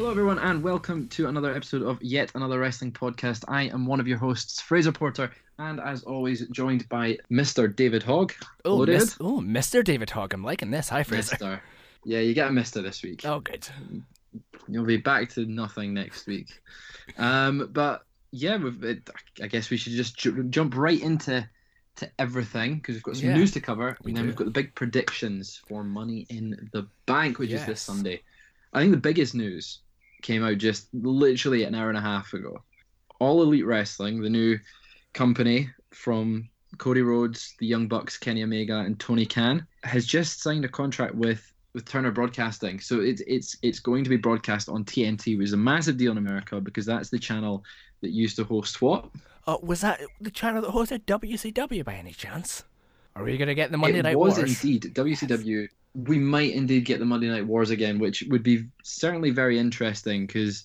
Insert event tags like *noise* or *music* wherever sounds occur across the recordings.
Hello, everyone, and welcome to another episode of Yet Another Wrestling Podcast. I am one of your hosts, Fraser Porter, and as always, joined by Mr. David Hogg. Oh, Hello, David. Mis- oh, Mr. David Hogg. I'm liking this. Hi, Fraser. Mister. Yeah, you get a Mister this week. Oh, good. You'll be back to nothing next week. Um, but yeah, we've, it, I guess we should just ju- jump right into to everything because we've got some Yeah, news to cover, we and then do. we've got the big predictions for Money in the Bank, which is this Sunday. I think the biggest news came out just literally an hour and a half ago. All Elite Wrestling, the new company from Cody Rhodes, the Young Bucks, Kenny Omega, and Tony Khan, has just signed a contract with with Turner Broadcasting. So it's it's it's going to be broadcast on TNT, which is a massive deal in America because that's the channel that used to host what? Oh, was that the channel that hosted WCW by any chance? Are we gonna get the Monday it Night was Wars? indeed WCW. We might indeed get the Monday Night Wars again, which would be certainly very interesting because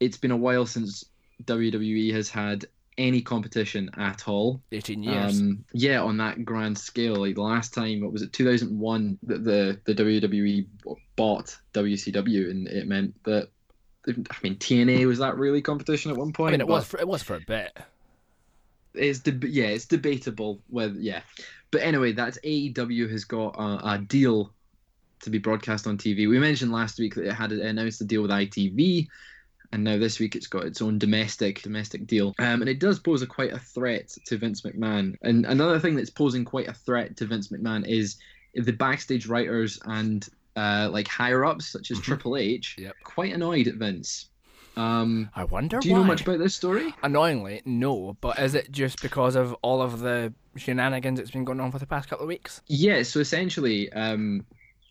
it's been a while since WWE has had any competition at all. 18 years. Um, yeah, on that grand scale. Like the last time, what was it, 2001, that the, the WWE bought WCW, and it meant that, I mean, TNA was that really competition at one point? I mean, it was for, it was for a bit. It's deb- yeah, it's debatable whether yeah, but anyway, that's AEW has got a, a deal to be broadcast on TV. We mentioned last week that it had announced a deal with ITV, and now this week it's got its own domestic domestic deal. Um, and it does pose a quite a threat to Vince McMahon. And another thing that's posing quite a threat to Vince McMahon is the backstage writers and uh, like higher ups such as Mhm. Triple H, Yep. quite annoyed at Vince. Um, I wonder do you why. know much about this story? Annoyingly, no. But is it just because of all of the shenanigans that's been going on for the past couple of weeks? Yeah, so essentially, um,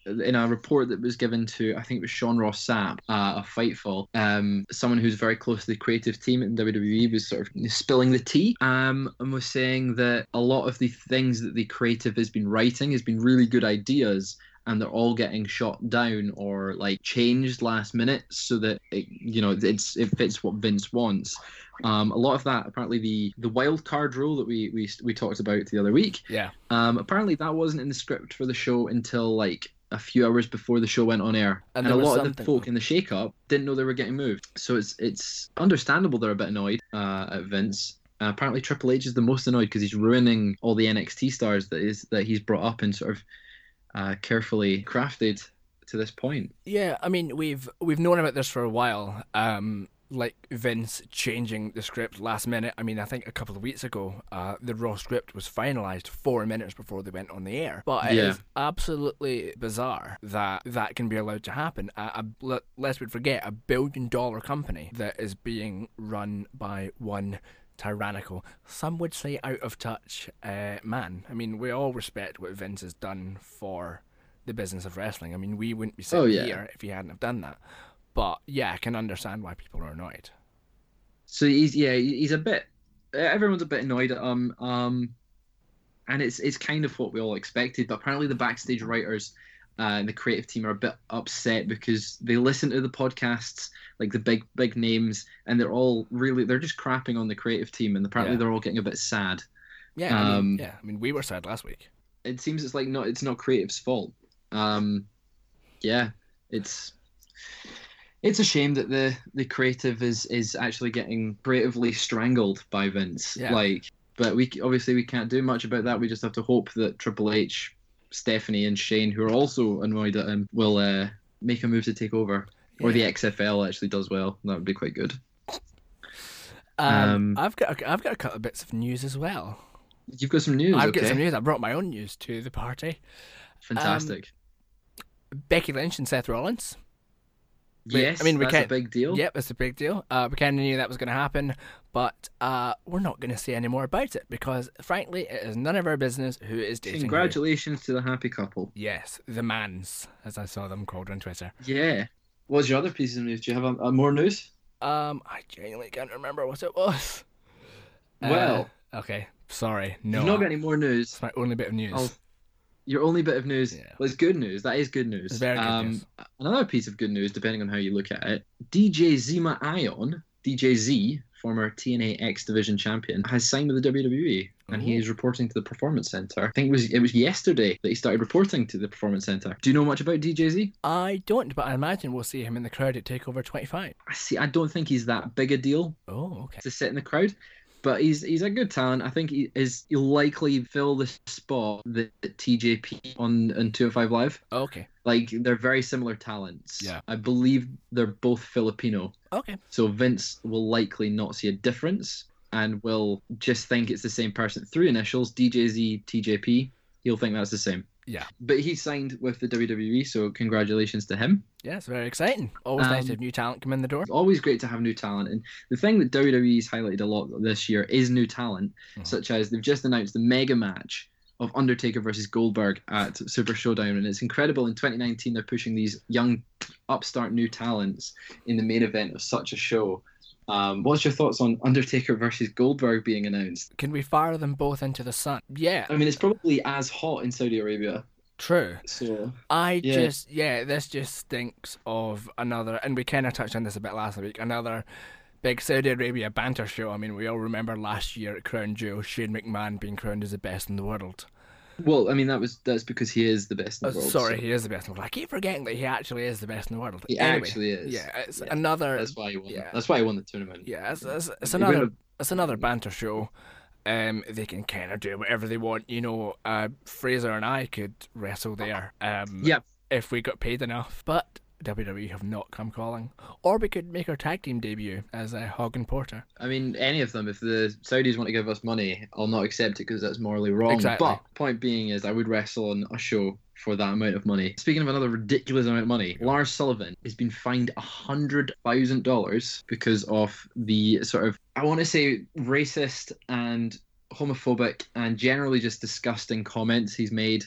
in a report that was given to, I think it was Sean Ross Sapp uh, of Fightful, um, someone who's very close to the creative team at WWE was sort of spilling the tea um, and was saying that a lot of the things that the creative has been writing has been really good ideas. And they're all getting shot down or like changed last minute so that it, you know it's it fits what Vince wants. Um, a lot of that apparently the the wild card rule that we we we talked about the other week Yeah. um, apparently, that wasn't in the script for the show until like a few hours before the show went on air, And and, a lot of the folk in the shake-up didn't know they were getting moved. So it's it's understandable they're a bit annoyed uh, at Vince. Uh, apparently, Triple H is the most annoyed because he's ruining all the NXT stars that is that he's brought up and sort of uh, carefully crafted to this point. Yeah, I mean we've we've known about this for a while. Um, like Vince changing the script last minute. I mean, I think a couple of weeks ago, uh, the Raw script was finalized four minutes before they went on the air. But it Yeah. is absolutely bizarre that that can be allowed to happen. A, a, lest we forget, a billion-dollar company that is being run by one tyrannical, some would say out of touch uh, man. I mean, we all respect what Vince has done for the business of wrestling. I mean, we wouldn't be sitting Oh, yeah. here if he hadn't have done that. But yeah, I can understand why people are annoyed. So he's yeah he's a bit everyone's a bit annoyed at him um and it's it's kind of what we all expected but apparently the backstage writers uh, and the creative team are a bit upset because they listen to the podcasts like the big big names and they're all really they're just crapping on the creative team and apparently Yeah. they're all getting a bit sad Yeah, I mean, Um, yeah. I mean, we were sad last week. it seems it's like not it's not creative's fault um yeah it's it's a shame that the the creative is is actually getting creatively strangled by Vince. Yeah. Like, but we obviously we can't do much about that. We just have to hope that Triple H, Stephanie, and Shane, who are also annoyed at him, will uh, make a move to take over. Or the XFL actually does well. That would be quite good. Um, um, I've got a, I've got a couple of bits of news as well. You've got some news. I've okay, got some news. I brought my own news to the party. fantastic. Becky Lynch and Seth Rollins. We- yes, I mean, we that's a can't- big deal. Yep, it's a big deal. Uh, we kind of knew that was going to happen, but uh, we're not going to say any more about it because, frankly, it is none of our business who is dating. who. Congratulations to the happy couple. Yes, the mans, as I saw them called on Twitter. Yeah. What's your other piece of news? Do you have a, a more news? Um, I genuinely can't remember what it was. Well. Uh, okay, sorry. No, You've not got any more news. it's my only bit of news. I'll- Your only bit of news. Yeah. Well, good news. That is good news. Very good um. Another piece of good news, depending on how you look at it. DJ Zema Ion, DJ Z former TNA X Division champion, has signed with the WWE, and he is reporting to the Performance Center. I think it was it was yesterday that he started reporting to the Performance Center. Do you know much about DJZ? I don't, but I imagine we'll see him in the crowd at Takeover 25. I see. I don't think he's that big a deal Oh, okay. to sit in the crowd. But he's he's a good talent. I think he is he'll likely fill the spot that TJP on on 205 Live. Oh, okay. Like they're very similar talents. Yeah. I believe they're both Filipino. Okay. So Vince will likely not see a difference and will just think it's the same person. Three initials, DJZ, TJP. He'll think that's the same. Yeah. But he signed with the WWE, so congratulations to him. Yeah, it's very exciting. Always nice to Um, have new talent come in the door. It's always great to have new talent. And the thing that WWE's highlighted a lot this year is new talent, Mhm. such as they've just announced the mega match of Undertaker versus Goldberg at Super Showdown. And it's incredible. In 2019, they're pushing these young, upstart new talents in the main event of such a show. Um, what's your thoughts on Undertaker versus Goldberg being announced? Can we fire them both into the sun? Yeah, I mean, it's probably as hot in Saudi Arabia. true. So I Yeah. just, yeah, this just stinks of another, and we kind of touched on this a bit last week, another big Saudi Arabia banter show. I mean, we all remember last year at Crown Jewel, Shane McMahon being crowned as the best in the world. Well, I mean, that was that's because he is the best in Oh, world. sorry, so he is the best in the world. I keep forgetting that he actually is the best in the world. he Anyway, actually is. Yeah, it's Yeah. another. That's why he won. yeah. That's why he won the tournament. Yeah, it's, it's, it's another have- it's another banter show. Um, they can kind of do whatever they want. You know, uh, Fraser and I could wrestle there. Um, Yeah. if we got paid enough. But WWE have not come calling. Or we could make our tag team debut as uh, Hog and Porter. I mean, any of them. If the Saudis want to give us money, I'll not accept it because that's morally wrong. Exactly. But point being is, I would wrestle on a show for that amount of money. Speaking of another ridiculous amount of money, Lars Sullivan has been fined a hundred thousand dollars because of the sort of I want to say racist and homophobic and generally just disgusting comments he's made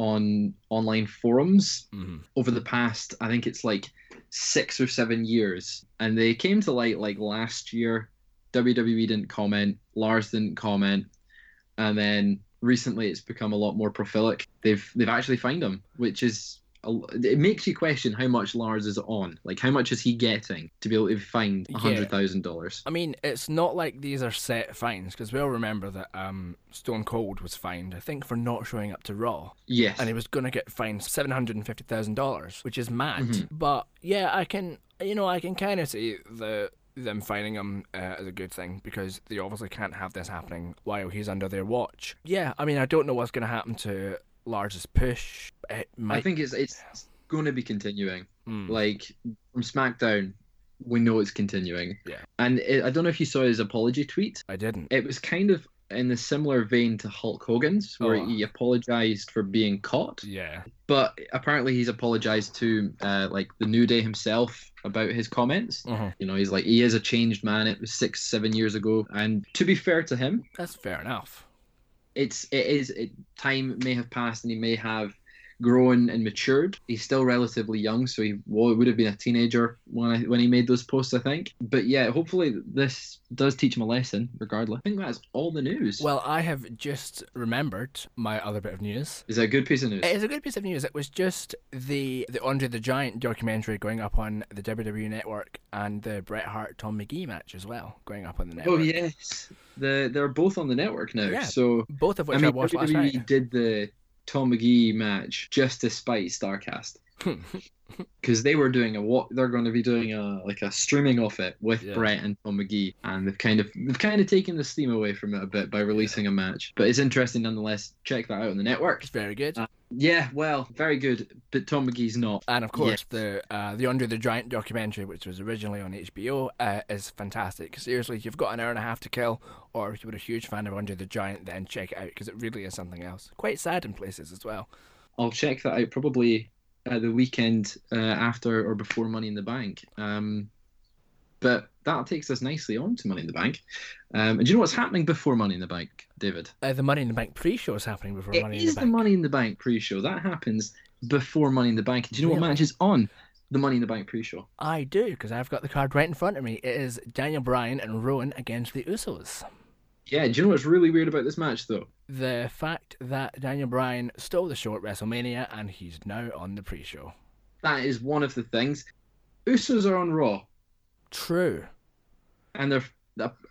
on online forums Mm-hmm. over the past i think it's like six or seven years. And they came to light like last year. Wwe didn't comment. Lars didn't comment. And then recently it's become a lot more prolific. They've they've actually fined him which is it makes you question how much lars is on like how much is he getting to be able to find Yeah. hundred thousand dollars I mean, it's not like these are set fines because we all remember that um, Stone Cold was fined, I think, for not showing up to Raw. yes and he was going to get fined seven hundred and fifty thousand dollars, which is mad. Mhm. But yeah, I can, you know, I can kind of see the them finding him uh, as a good thing because they obviously can't have this happening while he's under their watch. Yeah, I mean, I don't know what's going to happen to Lars's push. Might. i think it's it's going to be continuing Mm. like from SmackDown, we know it's continuing. Yeah. And it, I don't know if you saw his apology tweet. I didn't. It was kind of in the similar vein to Hulk Hogan's, where Oh. he apologized for being caught. Yeah. But apparently, he's apologized to uh, like the New Day himself about his comments. Mhm. You know, he's like he is a changed man. It was six, seven years ago, and to be fair to him, That's fair enough. It's it is it, time may have passed and he may have grown and matured. He's still relatively young, so he would have been a teenager when I, when he made those posts, I think. But yeah, hopefully this does teach him a lesson. Regardless, I think that's all the news. Well, I have just remembered my other bit of news. is that a good piece of news? It is a good piece of news. It was just the the Andre the Giant documentary going up on the WWE Network and the Bret Hart Tom Magee match as well going up on the oh, network. Oh yes, the they're both on the network now. Yeah. So Both of which I I, mean, watched last WWE night. did the Tom Magee match just to spite Starrcast. *laughs* because they were doing a what they're going to be doing a like a streaming of it with Yeah. Bret and Tom Magee, and they've kind of they've kind of taken the steam away from it a bit by releasing a match. But it's interesting nonetheless. Check that out on the network. it's very good. Uh, Yeah, well, very good, but Tom Magee's not. and of course, yes. the uh, the Andre the Giant documentary, which was originally on HBO, uh, is fantastic. Seriously, if you've got an hour and a half to kill, or if you're a huge fan of Andre the Giant, then check it out because it really is something else. Quite sad in places as well. I'll check that out probably uh, the weekend uh, after or before Money in the Bank. Um, but that takes us nicely on to Money in the Bank. Um, and do you know what's happening before Money in the Bank, David? Uh, the Money in the Bank pre-show is happening before It Money in the the Money in the Bank pre-show. That happens before Money in the Bank. Do you know what Really? match is on the Money in the Bank pre-show? I do because I've got the card right in front of me. It is Daniel Bryan and Rowan against the Usos. Yeah, do you know what's really weird about this match though? The fact that Daniel Bryan stole the show at WrestleMania and he's now on the pre-show. That is one of the things. Usos are on Raw, True. And they're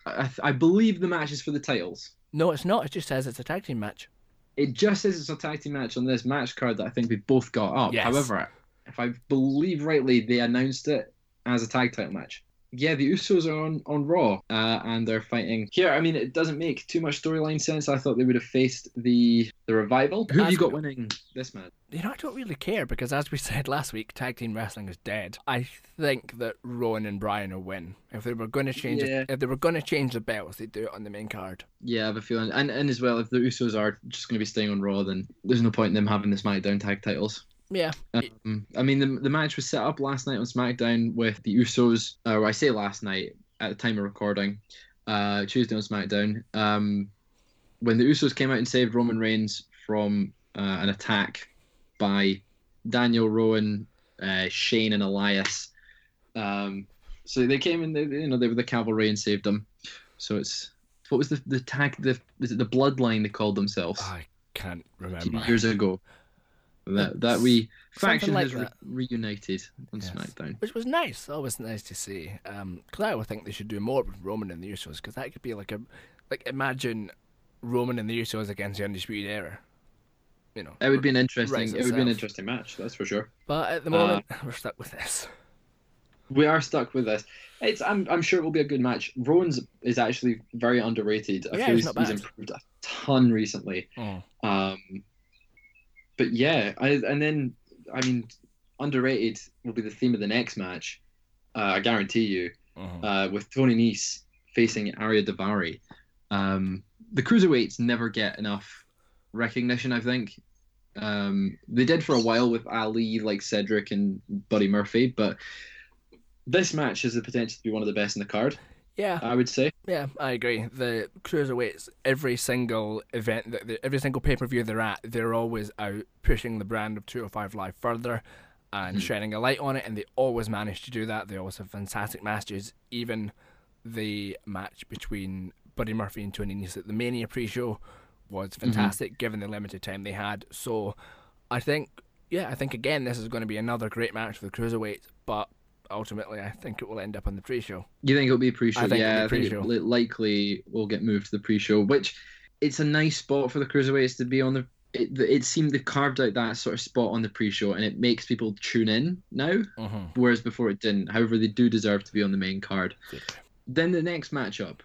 I, I believe the match is for the titles. No, it's not. It just says it's a tag team match. It just says it's a tag team match on this match card that I think we both got up. Yes. However, if I believe rightly, they announced it as a tag title match. Yeah, the Usos are on, on Raw uh, and they're fighting here. I mean, it doesn't make too much storyline sense. I thought they would have faced the the revival. Who have you got winning this match? You know, I don't really care because, as we said last week, tag team wrestling is dead. I think that Rowan and Bryan will win. If they were going to change, Yeah. it, if they were going to change the belts, they'd do it on the main card. Yeah, I have a feeling. And and as well, if the Usos are just going to be staying on Raw, then there's no point in them having the SmackDown tag titles. Yeah, Um, I mean, the, the match was set up last night on SmackDown with the Usos, or I say last night at the time of recording, uh, Tuesday on SmackDown, um, when the Usos came out and saved Roman Reigns from uh, an attack by Daniel Rowan, uh, Shane, and Elias. Um, so they came in, they, you know, they were the cavalry and saved them. So it's what was the the tag? The was it the Bloodline they called themselves? I can't remember. years ago. That that we faction like has re- reunited on Yes. SmackDown. Which was nice. Always nice to see. Um, because I would think they should do more with Roman and the Usos because that could be like a, like imagine Roman and the Usos against the Undisputed Era. You know. It would be an interesting. It would be an interesting match. That's for sure. But at the Uh, moment, we're stuck with this. We are stuck with this. It's. I'm. I'm sure it will be a good match. Rowan's is actually very underrated. I Yeah, feel he's he's, improved a ton recently. Mm. Um, but yeah, I, and then I mean, underrated will be the theme of the next match. Uh, I guarantee you. Mhm. uh, with Tony Nese facing Ariya Daivari. Um, the cruiserweights never get enough recognition. I think um, they did for a while with Ali, like Cedric and Buddy Murphy, but this match has the potential to be one of the best in the card. Yeah, I would say. yeah, I agree. The cruiserweights, every single event, that every single pay per view they're at, they're always out pushing the brand of 205 Live further and hmm. shedding a light on it, and they always manage to do that. They always have fantastic matches. Even the match between Buddy Murphy and Tony Nese at the Mania pre-show was mm-hmm. fantastic, given the limited time they had. So, I think, yeah, I think again this is going to be another great match for the cruiserweights, but ultimately I think it will end up on the pre-show. You think it'll be a pre-show? I think yeah, it'll be pre-show. I think it likely will get moved to the pre-show, which it's a nice spot for the cruiserweights to be on the. It, it seemed they carved out that sort of spot on the pre-show, and it makes people tune in now. Mm-hmm. whereas before it didn't. However, they do deserve to be on the main card. Then the next matchup.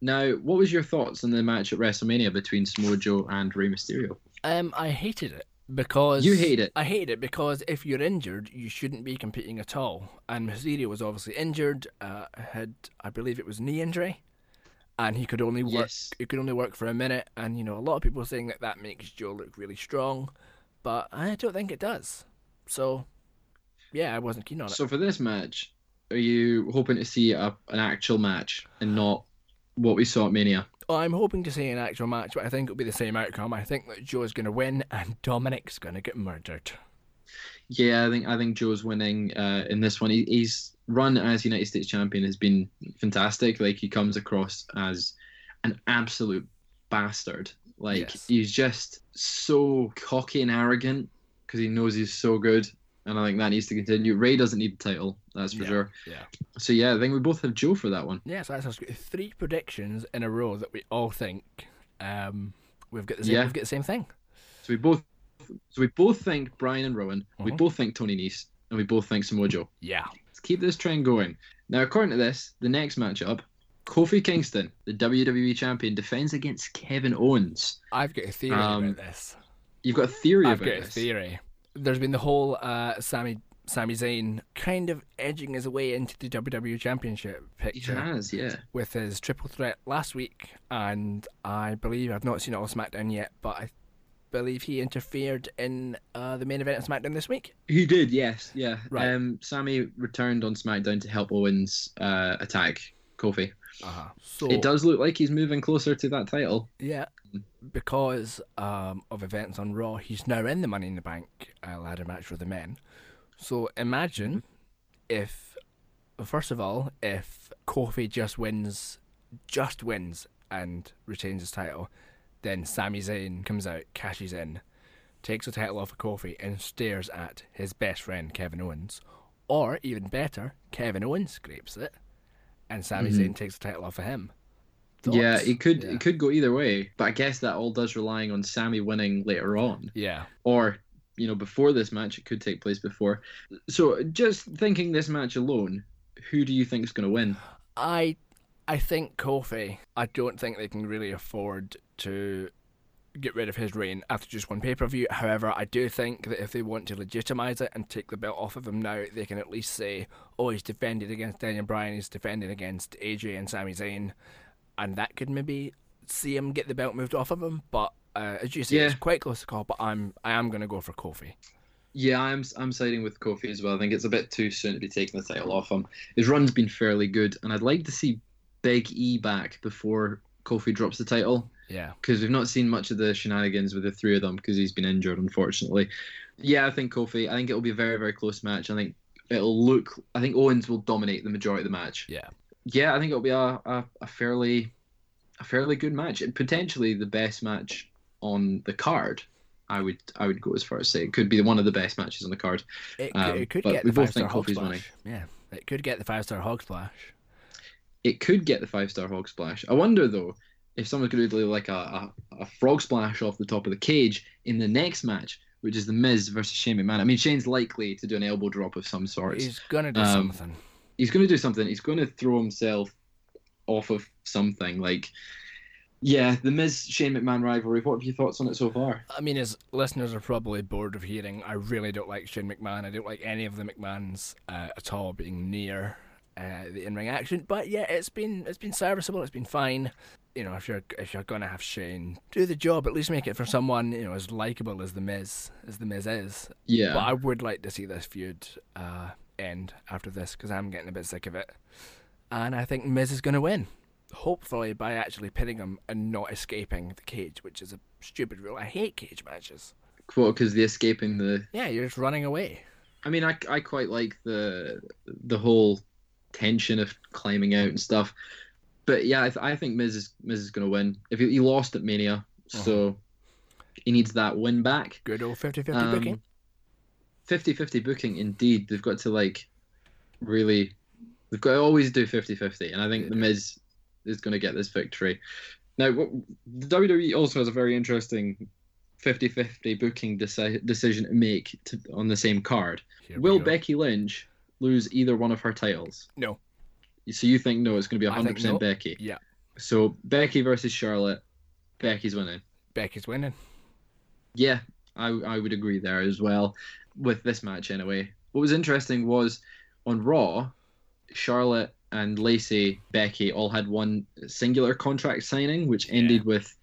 Now, what was your thoughts on the match at WrestleMania between Samoa Joe and Rey Mysterio? Um, I hated it because You hate it. I hate it because if you're injured, you shouldn't be competing at all. And Mysterio was obviously injured. Uh, had I believe it was knee injury, and he could only work. Yes. He could only work for a minute. And you know, a lot of people are saying that that makes Joe look really strong, but I don't think it does. So, yeah, I wasn't keen on it. So for this match, are you hoping to see a, an actual match and not what we saw at Mania? I'm hoping to see an actual match, but I think it'll be the same outcome. I think that Joe is going to win, and Dominic's going to get murdered. Yeah, I think I think Joe's winning uh, in this one. He, he's run as United States champion has been fantastic. Like he comes across as an absolute bastard. Like Yes. he's just so cocky and arrogant because he knows he's so good, and I think that needs to continue. Rey doesn't need the title, that's for Yeah, sure. yeah. So yeah, I think we both have Joe for that one. Yes, that's us. Three predictions in a row that we all think um, we've got the same. Yeah. We've got the same thing. So we both, so we both think Bryan and Rowan. We Mhm. both think Tony Nese, and we both think Samoa Joe. Yeah. Let's keep this trend going. Now, according to this, the next matchup, Kofi Kingston, the WWE champion, defends against Kevin Owens. I've got a theory Um, about this. You've got a theory I've about got a this. theory. There's been the whole uh, Sami Sami Zayn kind of edging his way into the WWE Championship picture. He picture has, yeah. with his triple threat last week, and I believe I've not seen it on SmackDown yet, but I believe he interfered in uh, the main event of SmackDown this week. He did, yes, yeah. Right. Um, Sami returned on SmackDown to help Owens uh, attack Kofi. Uh-huh. So It does look like he's moving closer to that title. Yeah, because um, of events on Raw, he's now in the Money in the Bank uh, ladder match with the men. So imagine if, first of all, if Kofi just wins, just wins and retains his title, then Sami Zayn comes out, cashes in, takes the title off of Kofi, and stares at his best friend Kevin Owens. Or even better, Kevin Owens scrapes it, and Sami Mhm. Zayn takes the title off of him. Yeah, it could Yeah. it could go either way, but I guess that all does relying on Sami winning later on, Yeah. or you know before this match. It could take place before. So just thinking this match alone, who do you think is going to win? I I think Kofi. I don't think they can really afford to get rid of his reign after just one pay per view. However, I do think that if they want to legitimize it and take the belt off of him now, they can at least say, "Oh, he's defended against Daniel Bryan. He's defended against AJ and Sami Zayn," and that could maybe see him get the belt moved off of him. But uh, as you say, it's quite close to call. But I'm I am going to go for Kofi. Yeah, I'm I'm siding with Kofi as well. I think it's a bit too soon to be taking the title off him. His run's been fairly good, and I'd like to see Big E back before Kofi drops the title Yeah. because we've not seen much of the shenanigans with the three of them because he's been injured, unfortunately. Yeah, I think Kofi. I think it'll be a very very close match. I think it'll look. I think Owens will dominate the majority of the match. Yeah. Yeah, I think it'll be a, a, a fairly a fairly good match, and potentially the best match on the card. I would I would go as far as say it could be one of the best matches on the card. It could, Um, it could get we the both five star think hog winning. Yeah. It could get the five star hog splash. It could get the five star hog splash. I wonder though if someone's going to do like a, a, a frog splash off the top of the cage in the next match, which is the Miz versus Shane McMahon. I mean, Shane's likely to do an elbow drop of some sort. He's gonna do Um, something. He's going to do something. He's going to throw himself off of something like. Yeah, the Miz Shane McMahon rivalry. What have your thoughts on it so far? I mean, as listeners are probably bored of hearing, I really don't like Shane McMahon. I don't like any of the McMahons uh, at all being near uh, the in-ring action. But yeah, it's been it's been serviceable. It's been fine. You know, if you're if you're gonna have Shane do the job, at least make it for someone you know as likable as the Miz as the Miz is. Yeah, But I would like to see this feud uh, end after this because I'm getting a bit sick of it, and I think Miz is gonna win. Hopefully, by actually pinning him and not escaping the cage, which is a stupid rule. I hate cage matches. quote because they're escaping the Yeah, you're just running away. I mean, I, I quite like the the whole tension of climbing out and stuff, but yeah, I, th- I think Miz is Miz is going to win. If he, he lost at Mania, so he needs that win back. Good old 50 50 Um, booking. 50-50 booking, indeed. They've got to like really, they've got to always do 50-50, and I think the Miz is going to get this victory. Now, what, the WWE also has a very interesting 50-50 booking deci- decision to make to, on the same card. Here Will. Becky Lynch lose either one of her titles? No. So you think no, it's going to be I 100% no. Becky? Yeah. So Becky versus Charlotte, Becky's winning. Becky's winning. Yeah, I, I would agree there as well with this match anyway. What was interesting was on Raw, Charlotte and Lacey, Becky all had one singular contract signing, which ended with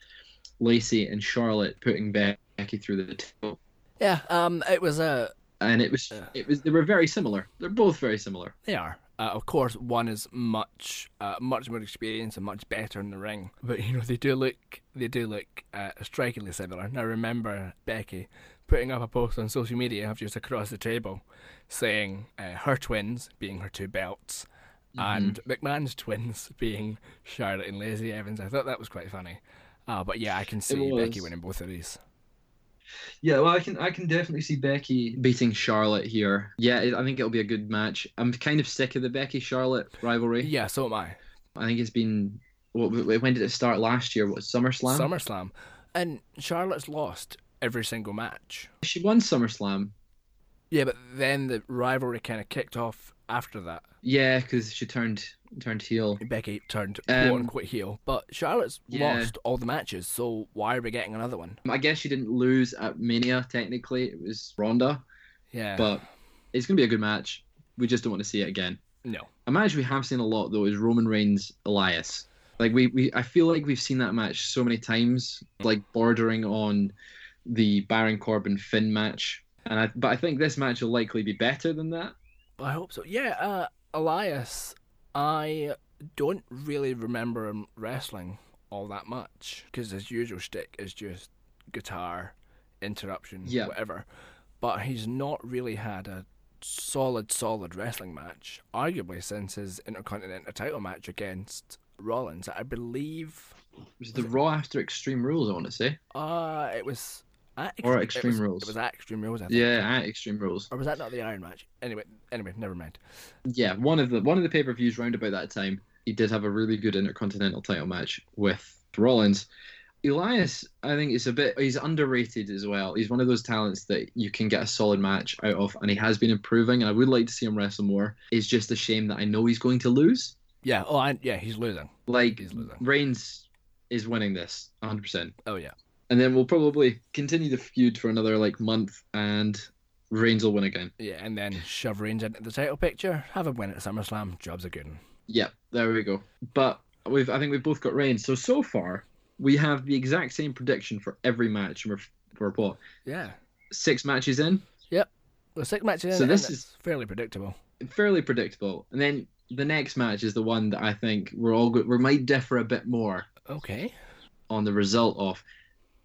Lacey and Charlotte putting Becky through the table. Yeah, um, it was a. And it was it was they were very similar. They're both very similar. They are. Uh, of course, one is much, uh, much more experienced and much better in the ring. But you know, they do look, they do look uh, strikingly similar. Now, remember Becky putting up a post on social media just across the table, saying uh, her twins being her two belts, and McMahon's twins being Charlotte and Lacey Evans. I thought that was quite funny. Uh, but yeah, I can see Becky winning both of these. Yeah, well, I can I can definitely see Becky beating Charlotte here. Yeah, I think it'll be a good match. I'm kind of sick of the Becky Charlotte rivalry. Yeah, so am I. I think it's been what when did it start last year? What SummerSlam? SummerSlam, and Charlotte's lost every single match. She won SummerSlam. Yeah, but then the rivalry kind of kicked off after that. Yeah, because she turned turned heel. Becky turned Um, quote unquote heel, but Charlotte's yeah. lost all the matches, so why are we getting another one? I guess she didn't lose at Mania. Technically, it was Ronda, Yeah, but it's gonna be a good match. We just don't want to see it again. no. A match we have seen a lot though is Roman Reigns Elias. Like we, we I feel like we've seen that match so many times, like bordering on the Baron Corbin Finn match. And I, but I think this match will likely be better than that. I hope so. Yeah, uh, Elias, I don't really remember him wrestling all that much because his usual shtick is just guitar, interruption, Yeah. whatever. But he's not really had a solid, solid wrestling match, arguably since his Intercontinental title match against Rollins. I believe It was the Raw after Extreme Rules, I want to say. uh, it was Or Extreme was- Rules. It was at Extreme Rules, I think. Yeah, at Extreme Rules. Or was that not the Iron match? Anyway, anyway, never mind. Yeah, one of the one of the pay per views round about that time. he did have a really good Intercontinental title match with Rollins. Elias, I think, is a bit he's underrated as well. He's one of those talents that you can get a solid match out of, and he has been improving. And I would like to see him wrestle more. It's just a shame that I know he's going to lose. Yeah. Oh, I, yeah. He's losing. Like He's losing. Reigns is winning this 100. percent Oh yeah. And then we'll probably continue the feud for another like month, and Reigns will win again. Yeah, and then shove Reigns into the title picture, have him win at SummerSlam. Job's a good one. Yeah, there we go. But we've I think we've both got Reigns. So so far we have the exact same prediction for every match. We're we're what Yeah. six matches in, Yep, Well, six matches in, So and this is- fairly predictable. fairly predictable. And then the next match is the one that I think we're all go- we might differ a bit more Okay. on the result of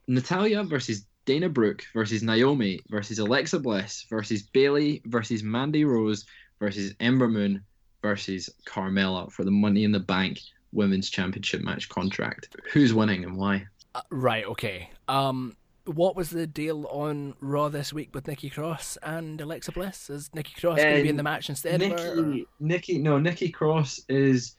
Natalya versus Dana Brooke versus Naomi versus Alexa Bliss versus Bayley versus Mandy Rose versus Ember Moon versus Carmella for the Money in the Bank Women's Championship match contract. Who's winning and why? Uh, right. Okay. Um, what was the deal on Raw this week with Nikki Cross and Alexa Bliss? Is Nikki Cross going to be in the Um, match instead of her? or- Nikki, Nikki, no, Nikki Cross is.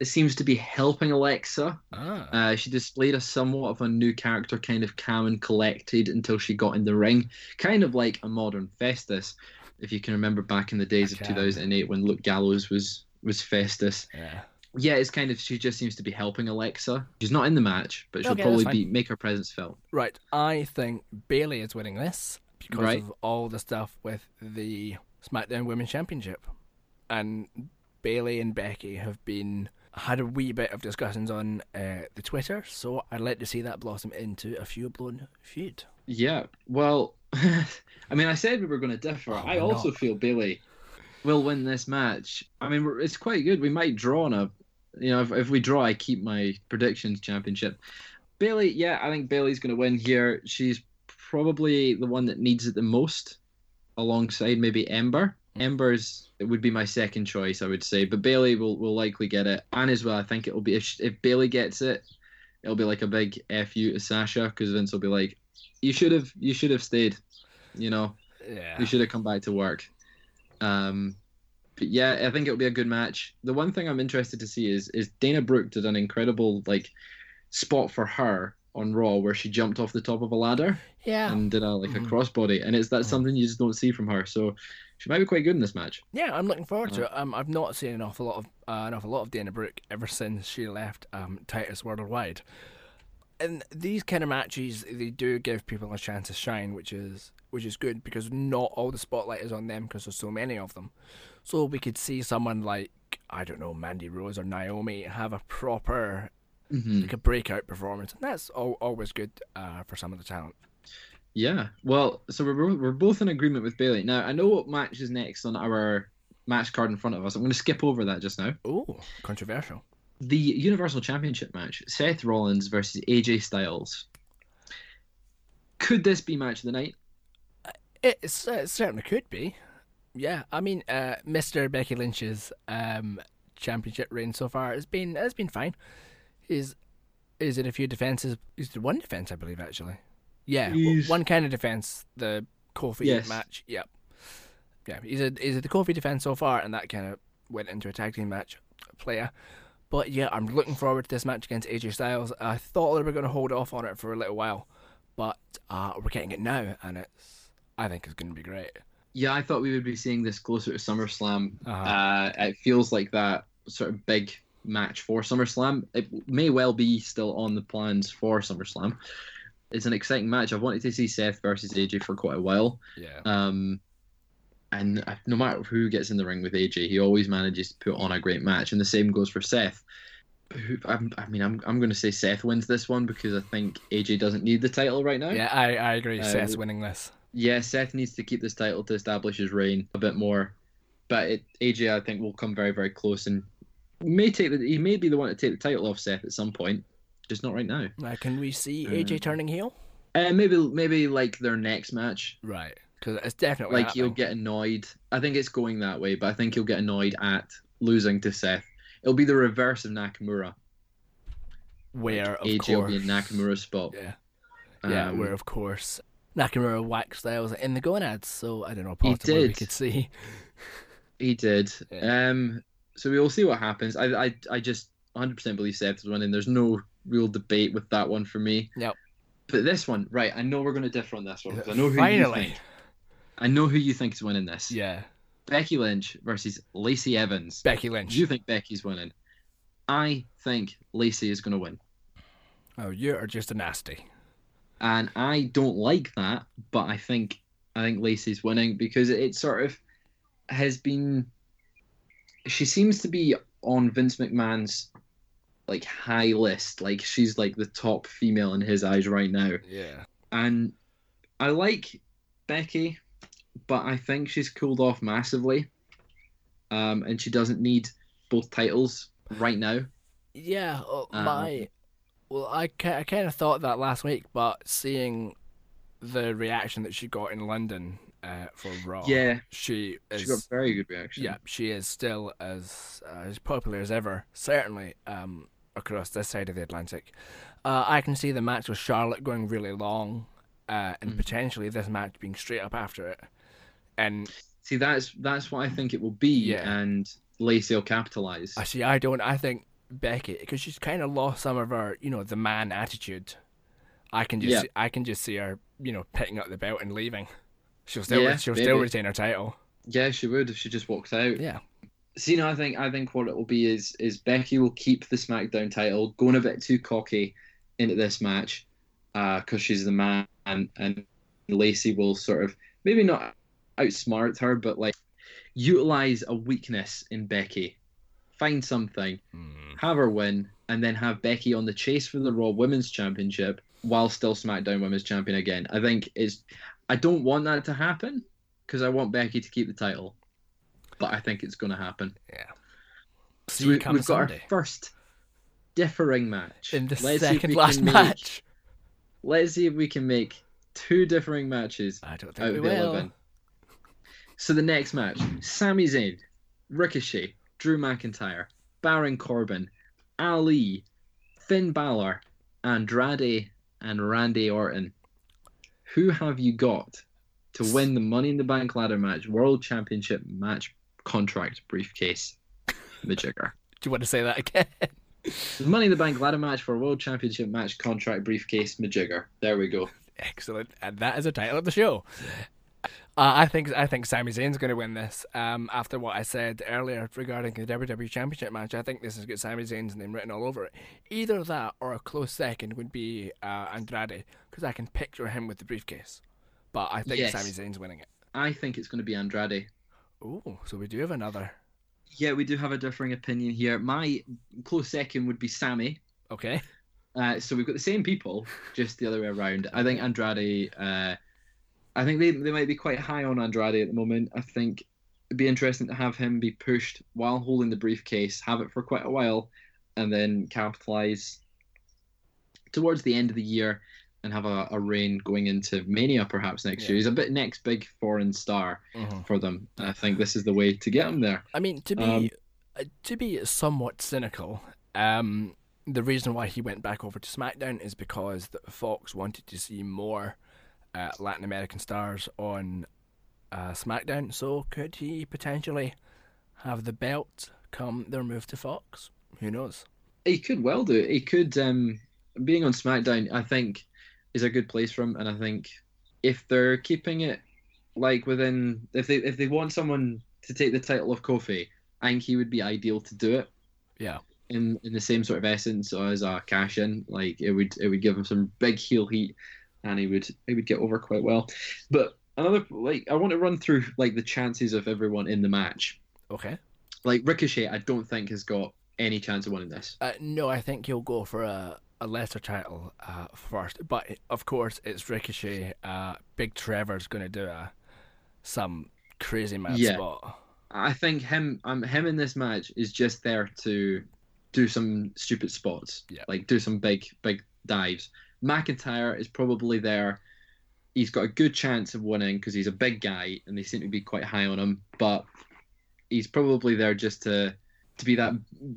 It seems to be helping Alexa. Ah. Uh, she displayed a somewhat of a new character, kind of calm and collected until she got in the ring, kind of like a modern Festus, if you can remember back in the days I of can. 2008 when Luke Gallows was was Festus. yeah. Yeah, it's kind of she just seems to be helping Alexa. She's not in the match, but she'll Okay, probably be make her presence felt. Right. I think Bayley is winning this because Right. of all the stuff with the SmackDown Women's Championship, and Bayley and Becky have been had a wee bit of discussions on uh, the Twitter, so I'd like to see that blossom into a full blown feud. Yeah, well, *laughs* I mean, I said we were going to differ. Oh, I also not. feel Bayley will win this match. I mean, it's quite good. We might draw on a, you know, if, if we draw, I keep my predictions championship. Bayley, yeah, I think Bayley's going to win here. She's probably the one that needs it the most, alongside maybe Ember. Ember's it would be my second choice, I would say, but Bayley will, will likely get it. And as well, I think it'll be if, if Bayley gets it, it'll be like a big fu to Sasha because Vince will be like, "You should have, you should have stayed, you know, Yeah. you should have come back to work." Um, but yeah, I think it'll be a good match. The one thing I'm interested to see is is Dana Brooke did an incredible like spot for her on Raw where she jumped off the top of a ladder Yeah. and did a like a crossbody, and it's that's Mhm. something you just don't see from her. So she might be quite good in this match. Yeah, I'm looking forward Uh, to it. Um, I've not seen an awful lot of uh, an awful lot of Dana Brooke ever since she left um, Titus Worldwide. And these kind of matches, they do give people a chance to shine, which is which is good because not all the spotlight is on them because there's so many of them. So we could see someone like I don't know Mandy Rose or Naomi have a proper Mm-hmm. like a breakout performance, and that's al- always good uh, for some of the talent. Yeah. Well, so we're bo- we're both in agreement with Bayley. Now I know what match is next on our match card in front of us. I'm going to skip over that just now. Oh, controversial. The Universal Championship match: Seth Rollins versus AJ Styles. Could this be match of the night? Uh, it certainly could be. Yeah, I mean, uh, Mr. Becky Lynch's um, championship reign so far has been has been fine. He's is it a few defenses? Is it one defense, I believe, actually? Yeah, He's- one kind of defense. The Kofi Yes. match. Yep. Yeah, he's a is it the Kofi defense so far, and that kind of went into a tag team match player. But yeah, I'm looking forward to this match against AJ Styles. I thought they were going to hold off on it for a little while, but uh, we're getting it now, and it's I think it's going to be great. Yeah, I thought we would be seeing this closer to SummerSlam. Uh-huh. Uh, it feels like that sort of big match for SummerSlam. It may well be still on the plans for SummerSlam. It's an exciting match. I've wanted to see Seth versus AJ for quite a while. Yeah. Um, and no matter who gets in the ring with AJ, he always manages to put on a great match. And the same goes for Seth. I mean, I'm, I'm going to say Seth wins this one because I think AJ doesn't need the title right now. Yeah, I, I agree. Uh, Seth's winning this. Yeah, Seth needs to keep this title to establish his reign a bit more. But it, AJ, I think, will come very, very close and may take the, he may be the one to take the title off Seth at some point, just not right now. Now, can we see AJ Um, turning heel? Uh, maybe, maybe like their next match, Right, because it's definitely like he'll get annoyed. I think it's going that way, but I think he'll get annoyed at losing to Seth. It'll be the reverse of Nakamura. where of AJ course will be in Nakamura's spot. Yeah, yeah, Um, where of course Nakamura whacked Styles in the gonads. So I don't know, He possibly we did. could see. He did. Yeah. Um, so we will see what happens. I I, I just 100% believe Seth is winning. There's no real debate with that one for me. Yep. But this one, right? I know we're going to differ on this one because I know who you Finally. think. I know who you think is winning this. Yeah. Becky Lynch versus Lacey Evans. Becky Lynch. You think Becky's winning? I think Lacey is going to win, Oh, you are just a nasty. and I don't like that. But I think I think Lacey's winning because it sort of has been. She seems to be on Vince McMahon's like high list. Like she's like the top female in his eyes right now. Yeah. and I like Becky, but I think she's cooled off massively, um, and she doesn't need both titles right now. Yeah, uh, Um, my well, I I kind of thought that last week, but seeing the reaction that she got in London uh, for Raw, Yeah, she is she got very good reaction. yeah, she is still as uh, as popular as ever. Certainly, um, across this side of the Atlantic, uh, I can see the match with Charlotte going really long, uh, and Mhm. potentially this match being straight up after it, and See, that's that's what I think it will be, Yeah. and Lacey will capitalize. I see. I don't. I think Becky, because she's kind of lost some of her, you know, the man attitude. I can just, Yeah. see, I can just see her, you know, picking up the belt and leaving. She'll still, Yeah, she'll still retain her title. Yeah, she would if she just walked out. Yeah. See, no, I think I think what it will be is is Becky will keep the SmackDown title, going a bit too cocky into this match, because she's the man, and, and Lacey will sort of maybe not outsmart her, but like utilize a weakness in Becky, find something, Mm. have her win, and then have Becky on the chase for the Raw Women's Championship while still SmackDown Women's Champion again. I think is I don't want that to happen because I want Becky to keep the title, but I think it's going to happen. See So we, we've got our first differing match in the Let's second last make- match. let's see if we can make two differing matches I don't out think we of the will. 11. So the next match Sami Zayn, Ricochet, Drew McIntyre, Baron Corbin, Ali, Finn Balor, Andrade, and Randy Orton. Who have you got to win the Money in the Bank ladder match, World Championship match contract briefcase? Majigger. *laughs* Do you want to say that again? The Money in the Bank ladder match for a World Championship match contract briefcase Majigger. There we go. Excellent, and that is the title of the show. Uh, I think I think Sami Zayn's going to win this. Um, after what I said earlier regarding the WWE Championship match, I think this has got Sami Zayn's name written all over it. Either that or a close second would be uh, Andrade, because I can picture him with the briefcase. But I think Yes. Sami Zayn's winning it. I think it's going to be Andrade. Oh, so we do have another. Yeah, we do have a differing opinion here. My close second would be Sami. Okay. Uh, so we've got the same people, just the other way around. I think Andrade. Uh, I think they they might be quite high on Andrade at the moment. I think it'd be interesting to have him be pushed while holding the briefcase, have it for quite a while, and then capitalize towards the end of the year and have a, a reign going into Mania perhaps next Yeah. year. He's a bit next big foreign star Mhm. for them. And I think this is the way to get him there. I mean, to be Um, uh, to be somewhat cynical, um, the reason why he went back over to SmackDown is because the Fox wanted to see more uh, Latin American stars on uh, SmackDown. So could he potentially have the belt come their move to Fox? Who knows? He could well do. He could. Um, being on SmackDown, I think, is a good place for him, and I think if they're keeping it like within, if they if they want someone to take the title of Kofi, I think he would be ideal to do it. Yeah. In in the same sort of essence as a cash in, like it would it would give him some big heel heat, and he would he would get over quite well. But another like I want to run through like the chances of everyone in the match. Okay. Like Ricochet, I don't think has got any chance of winning this. Uh, no, I think he'll go for a, a lesser title uh, first. But of course, it's Ricochet. Uh, Big Trevor's going to do a, some crazy mad Yeah. spot. I think him um him in this match is just there to do some stupid spots. Yeah. Like do some big big dives. McIntyre is probably there. He's got a good chance of winning because he's a big guy and they seem to be quite high on him. But he's probably there just to to be that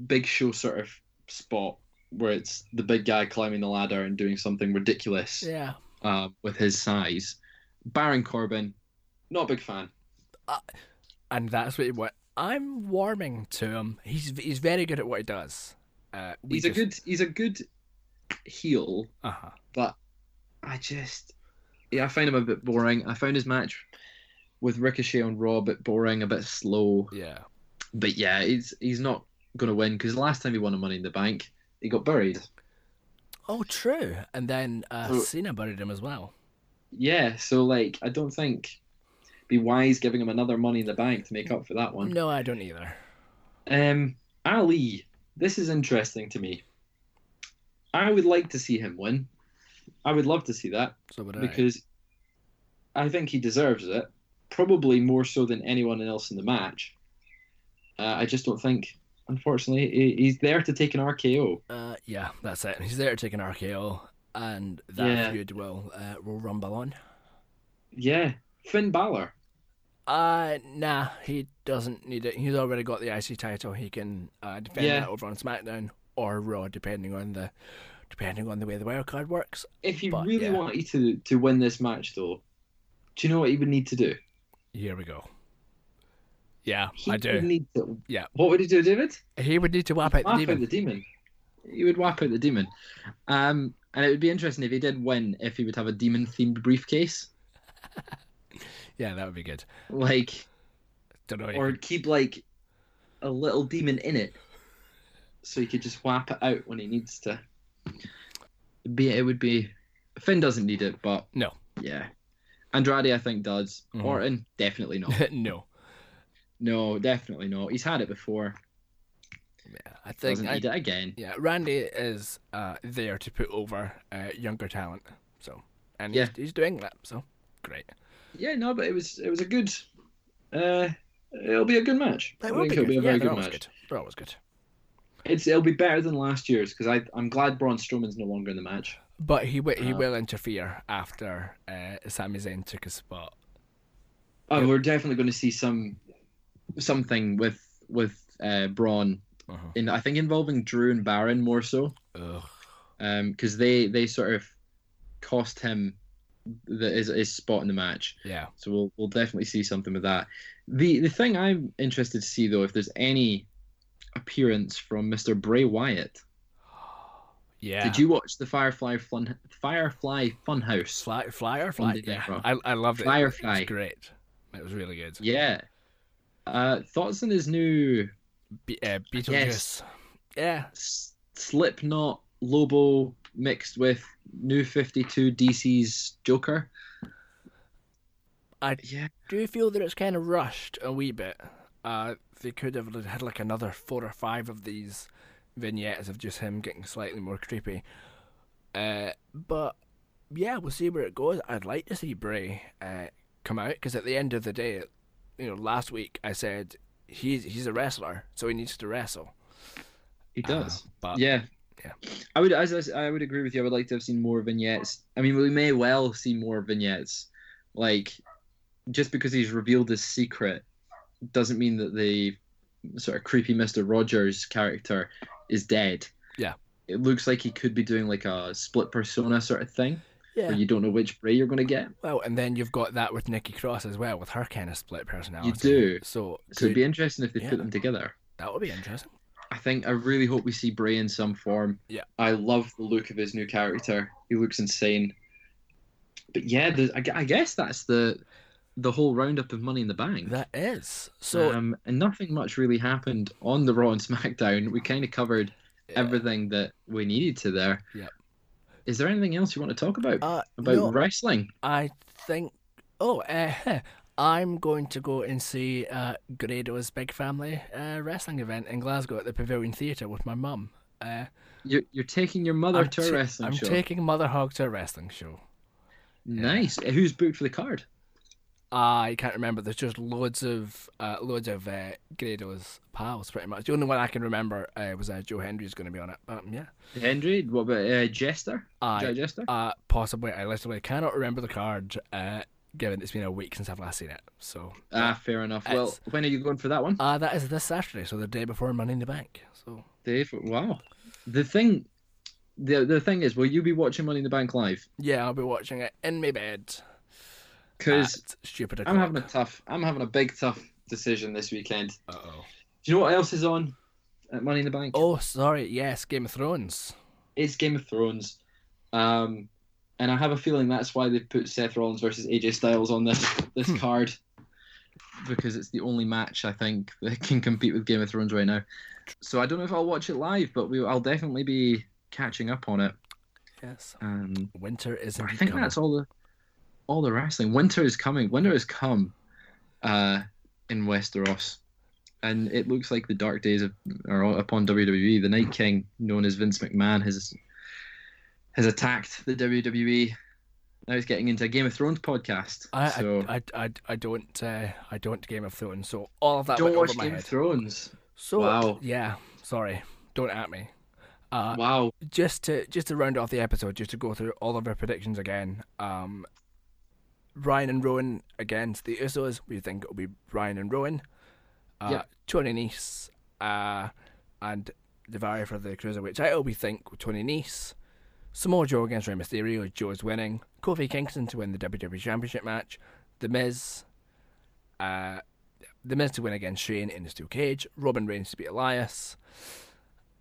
big show sort of spot where it's the big guy climbing the ladder and doing something ridiculous Yeah. uh, with his size. Baron Corbin, not a big fan. And that's what he wa- I'm warming to him. He's he's very good at what he does. Uh, He's a good he's a good heel, Uh-huh. but I just yeah, I find him a bit boring. I found his match with Ricochet on Raw a bit boring, a bit slow. Yeah. But yeah, he's he's not gonna win because last time he won a Money in the Bank, he got buried. Oh, true. And then uh, So- Cena buried him as well. Yeah, so like I don't think be wise giving him another Money in the Bank to make up for that one. No, I don't either. Um, Ali, this is interesting to me. I would like to see him win. I would love to see that So would I. because I think he deserves it. Probably more so than anyone else in the match. Uh, I just don't think, unfortunately, he- he's there to take an RKO. Uh, yeah, that's it. He's there to take an RKO, and that Yeah. feud will uh, will rumble on. Yeah, Finn Balor. Uh, nah, he doesn't need it. He's already got the IC title. He can uh, defend Yeah. that over on SmackDown or Raw, depending on the depending on the way the wild card works. If he But, really yeah. wanted to to win this match, though, do you know what he would need to do? Here we go. Yeah, He I would do. need to. Yeah. What would he do, David? He would need to wipe, out the whap demon. out the demon. He would wipe out the demon. Um, and it would be interesting if he did win, if he would have a demon themed briefcase, *laughs* Yeah, that would be good. like, Don't know. or keep like a little demon in it, so he could just whap it out when he needs to. It'd be it would be. Finn doesn't need it, but No. yeah. Andrade, I think, does. Mhm. Orton, definitely not. *laughs* no. No, definitely not. He's had it before. Yeah, I think Doesn't I, need it again. yeah, Randy is uh, there to put over uh, younger talent. So, and Yeah. he's, he's doing that. So, great. Yeah, no, but it was it was a good. Uh, it'll be a good match. I think it'll be a very they're good match. good. They're always good. It's it'll be better than last year's because I I'm glad Braun Strowman's no longer in the match. But he wi- he Uh, will interfere after uh, Sami Zayn took his spot. Oh, we're definitely going to see some something with with uh, Braun Uh-huh. in I think involving Drew and Baron more so because they they sort of cost him the, his, his spot in the match. Yeah. So we'll we'll definitely see something with that. The the thing I'm interested to see though if there's any appearance from Mr. Bray Wyatt. *gasps* Yeah. Did you watch the Firefly Fun Firefly Funhouse? Fly, flyer, fly. Yeah. I I loved it. It was great. It was really good. Yeah. Uh, thoughts on his new Be- uh, Beetlejuice. Yes. Yeah. S- Slipknot Lobo mixed with New 52 DC's Joker? I Yeah. do feel that it's kind of rushed a wee bit. Uh, they could have had like another four or five of these vignettes of just him getting slightly more creepy. Uh, but yeah, we'll see where it goes. I'd like to see Bray uh, come out because at the end of the day, you know, last week I said he's he's a wrestler, so he needs to wrestle. He does. Uh, but yeah. yeah. I would as I, I would agree with you. I would like to have seen more vignettes. I mean, we may well see more vignettes. Like just because he's revealed his secret doesn't mean that the sort of creepy Mr. Rogers character is dead. Yeah. It looks like he could be doing like a split persona sort of thing yeah. you don't know which Bray you're going to get. Well, and then you've got that with Nikki Cross as well, with her kind of split personality. You do. So, So it'd could- be interesting if they yeah. put them together. that would be interesting. I think I really hope we see Bray in some form. Yeah. I love the look of his new character. He looks insane. But yeah, the, I, I guess that's the the whole roundup of Money in the Bank. That is. So, um, and nothing much really happened on the Raw and SmackDown. We kind of covered yeah. everything that we needed to there. Yep. Is there anything else you want to talk about Uh, about no, wrestling? I think. Oh, uh, *laughs* I'm going to go and see uh, Grado's Big Family uh, wrestling event in Glasgow at the Pavilion Theatre with my mum. Uh, You're, you're taking your mother I'm to a ta- wrestling I'm show. taking Mother Hog to a wrestling show. Nice. Who's booked for the card? I can't remember. There's just loads of uh, loads of uh, Grado's pals, pretty much. The only one I can remember uh, was uh, Joe Hendry's going to be on it. But yeah, Henry. What about uh, Jester? I Jester? uh, possibly. I literally cannot remember the card. Uh, given it's been a week since I've last seen it. So Ah, fair enough. Well, when are you going for that one? uh, that is this Saturday, so the day before Money in the Bank. So Dave, wow. The thing, the the thing is, will you be watching Money in the Bank live? yeah, I'll be watching it in my bed. Because stupid I'm having a tough, I'm having a big tough decision this weekend. Uh oh. Do you know what else is on at Money in the Bank? Oh, sorry. Yes, Game of Thrones. It's Game of Thrones. Um, and I have a feeling that's why they put Seth Rollins versus AJ Styles on this this Hmm. card because it's the only match I think that can compete with Game of Thrones right now. So I don't know if I'll watch it live, but we I'll definitely be catching up on it. Yes. Um, Winter is I think that's all the all the wrestling. Winter is coming. Winter has come uh, in Westeros, and it looks like the dark days of, are upon WWE. The Night King, known as Vince McMahon, has has attacked the WWE. Now he's getting into a Game of Thrones podcast. I, so I, I, I, I don't uh, I don't Game of Thrones, so all of that don't went watch over my Game head. of Thrones. So Wow. yeah, sorry, don't at me. Uh, Wow. just to just to round off the episode, just to go through all of our predictions again. Um, Bryan and Rowan against the Usos. We think it'll be Bryan and Rowan. Uh, Yeah. Tony Nese, uh, and Daivari for the cruiserweight title. We think Tony Nese. Samoa Joe against Rey Mysterio. Joe's winning. Kofi Kingston to win the WWE Championship match. The Miz. Uh, the Miz to win against Shane in the steel cage. Roman Reigns to beat Elias.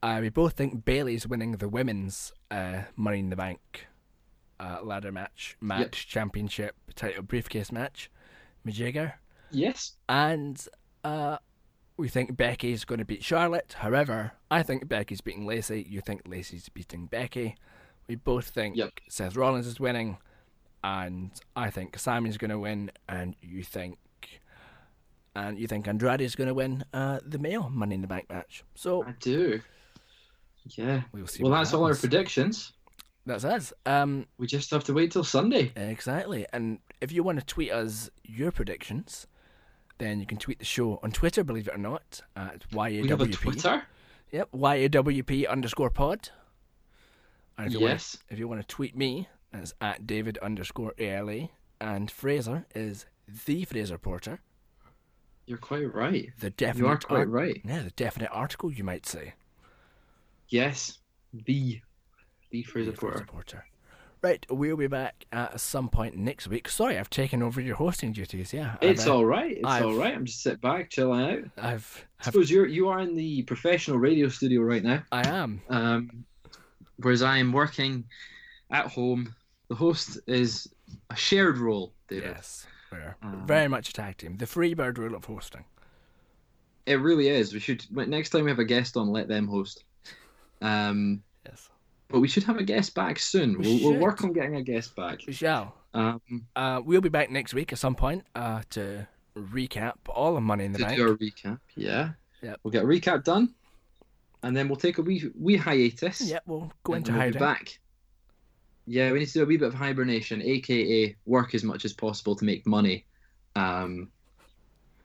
Uh, we both think Bayley's winning the women's uh, Money in the Bank uh, ladder match, match championship title briefcase match. Majigger. Yes. And uh, we think Becky's going to beat Charlotte. However, I think Becky's beating Lacey. You think Lacey's beating Becky. We both think Yep. Seth Rollins is winning. And I think Sami's going to win. And you think. And you think Andrade is going to win uh, the male Money in the Bank match. So I do. Yeah. we'll see. Well, that's all our predictions. That's us. Um, We just have to wait till Sunday. exactly. And if you want to tweet us your predictions, then you can tweet the show on Twitter. Believe it or not, at YAWP. We have a Twitter. Yep, YAWP underscore pod. And if you want, Yes. if you want to tweet me, it's at David underscore ALA. And Fraser is the Fraser Porter. You're quite right. The definite You are quite art- right. Yeah, the definite article, you might say. Yes. The. The Fraser The Porter. Porter. Right, we'll be back at some point next week. Sorry, I've taken over your hosting duties. Yeah, I've, It's uh, all right. It's I've- all right. I'm just sit back, chilling out. I've, I suppose you're you are in the professional radio studio right now, I am. um, whereas I am working at home. The host is a shared role, David. Yes, we're Um, very much a tag team. The Freebird rule of hosting. It really is. We should next time we have a guest on, let them host. Um, Yes, but we should have a guest back soon. We We'll, we'll work on getting a guest back. we shall. Um, Uh, we'll be back next week at some point uh, to recap all the Money in the to Bank. do a recap. Yeah. Yep. We'll get a recap done, and then we'll take a wee wee hiatus. Yeah, we'll go into we'll hiding. be back. Yeah, we need to do a wee bit of hibernation, aka work as much as possible to make money. Um,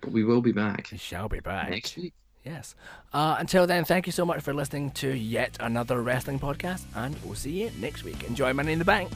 but we will be back We shall be back. next week. Yes. Uh, until then, thank you so much for listening to yet another wrestling podcast, and we'll see you next week. Enjoy Money in the Bank.